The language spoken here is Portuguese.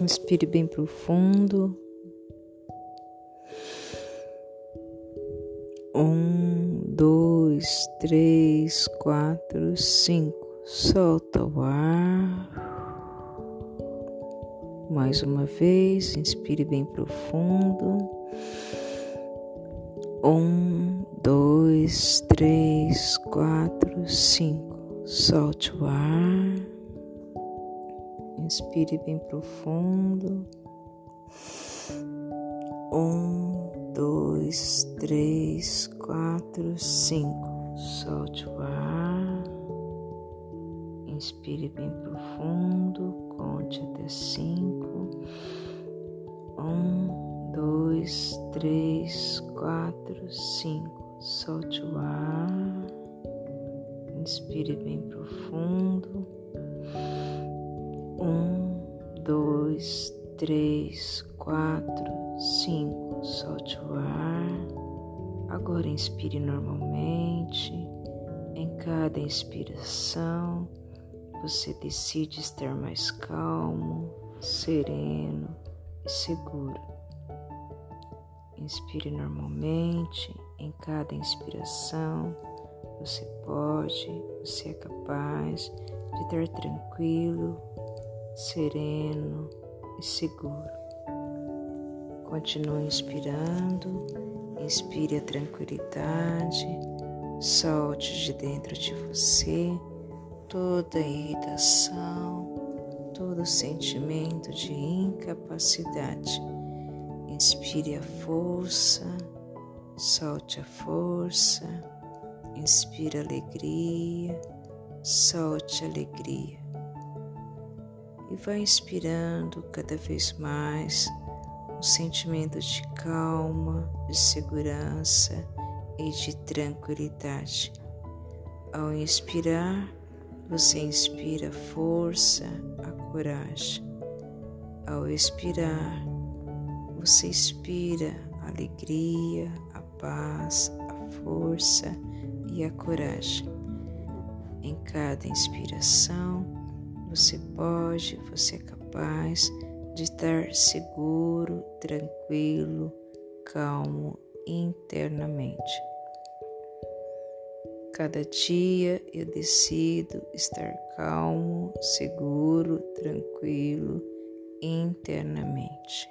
Inspire bem profundo. Um, dois, três, quatro, cinco. Solta o ar. Mais uma vez, inspire bem profundo. Um, dois, três, quatro, cinco. Solte o ar. Inspire bem profundo. Um, dois, três, quatro, cinco. Solte o ar. Inspire bem profundo. Conte até cinco. Um, dois, três, quatro, cinco. Solte o ar. Inspire bem profundo. Um, dois, três, quatro, cinco. Solte o ar. Agora inspire normalmente. Em cada inspiração, você decide estar mais calmo, sereno e seguro. Inspire normalmente. Em cada inspiração, você pode, você é capaz de estar tranquilo, sereno e seguro. Continue inspirando, inspire a tranquilidade, solte de dentro de você toda a irritação, todo sentimento de incapacidade. Inspire a força, solte a força, inspire alegria, solte alegria e vai inspirando cada vez mais um sentimento de calma, de segurança e de tranquilidade. Ao inspirar, você inspira a força, a coragem. Ao expirar, você expira a alegria, a paz, a força e a coragem. Em cada inspiração, você pode, você é capaz de estar seguro, tranquilo, calmo internamente. Cada dia eu decido estar calmo, seguro, tranquilo internamente.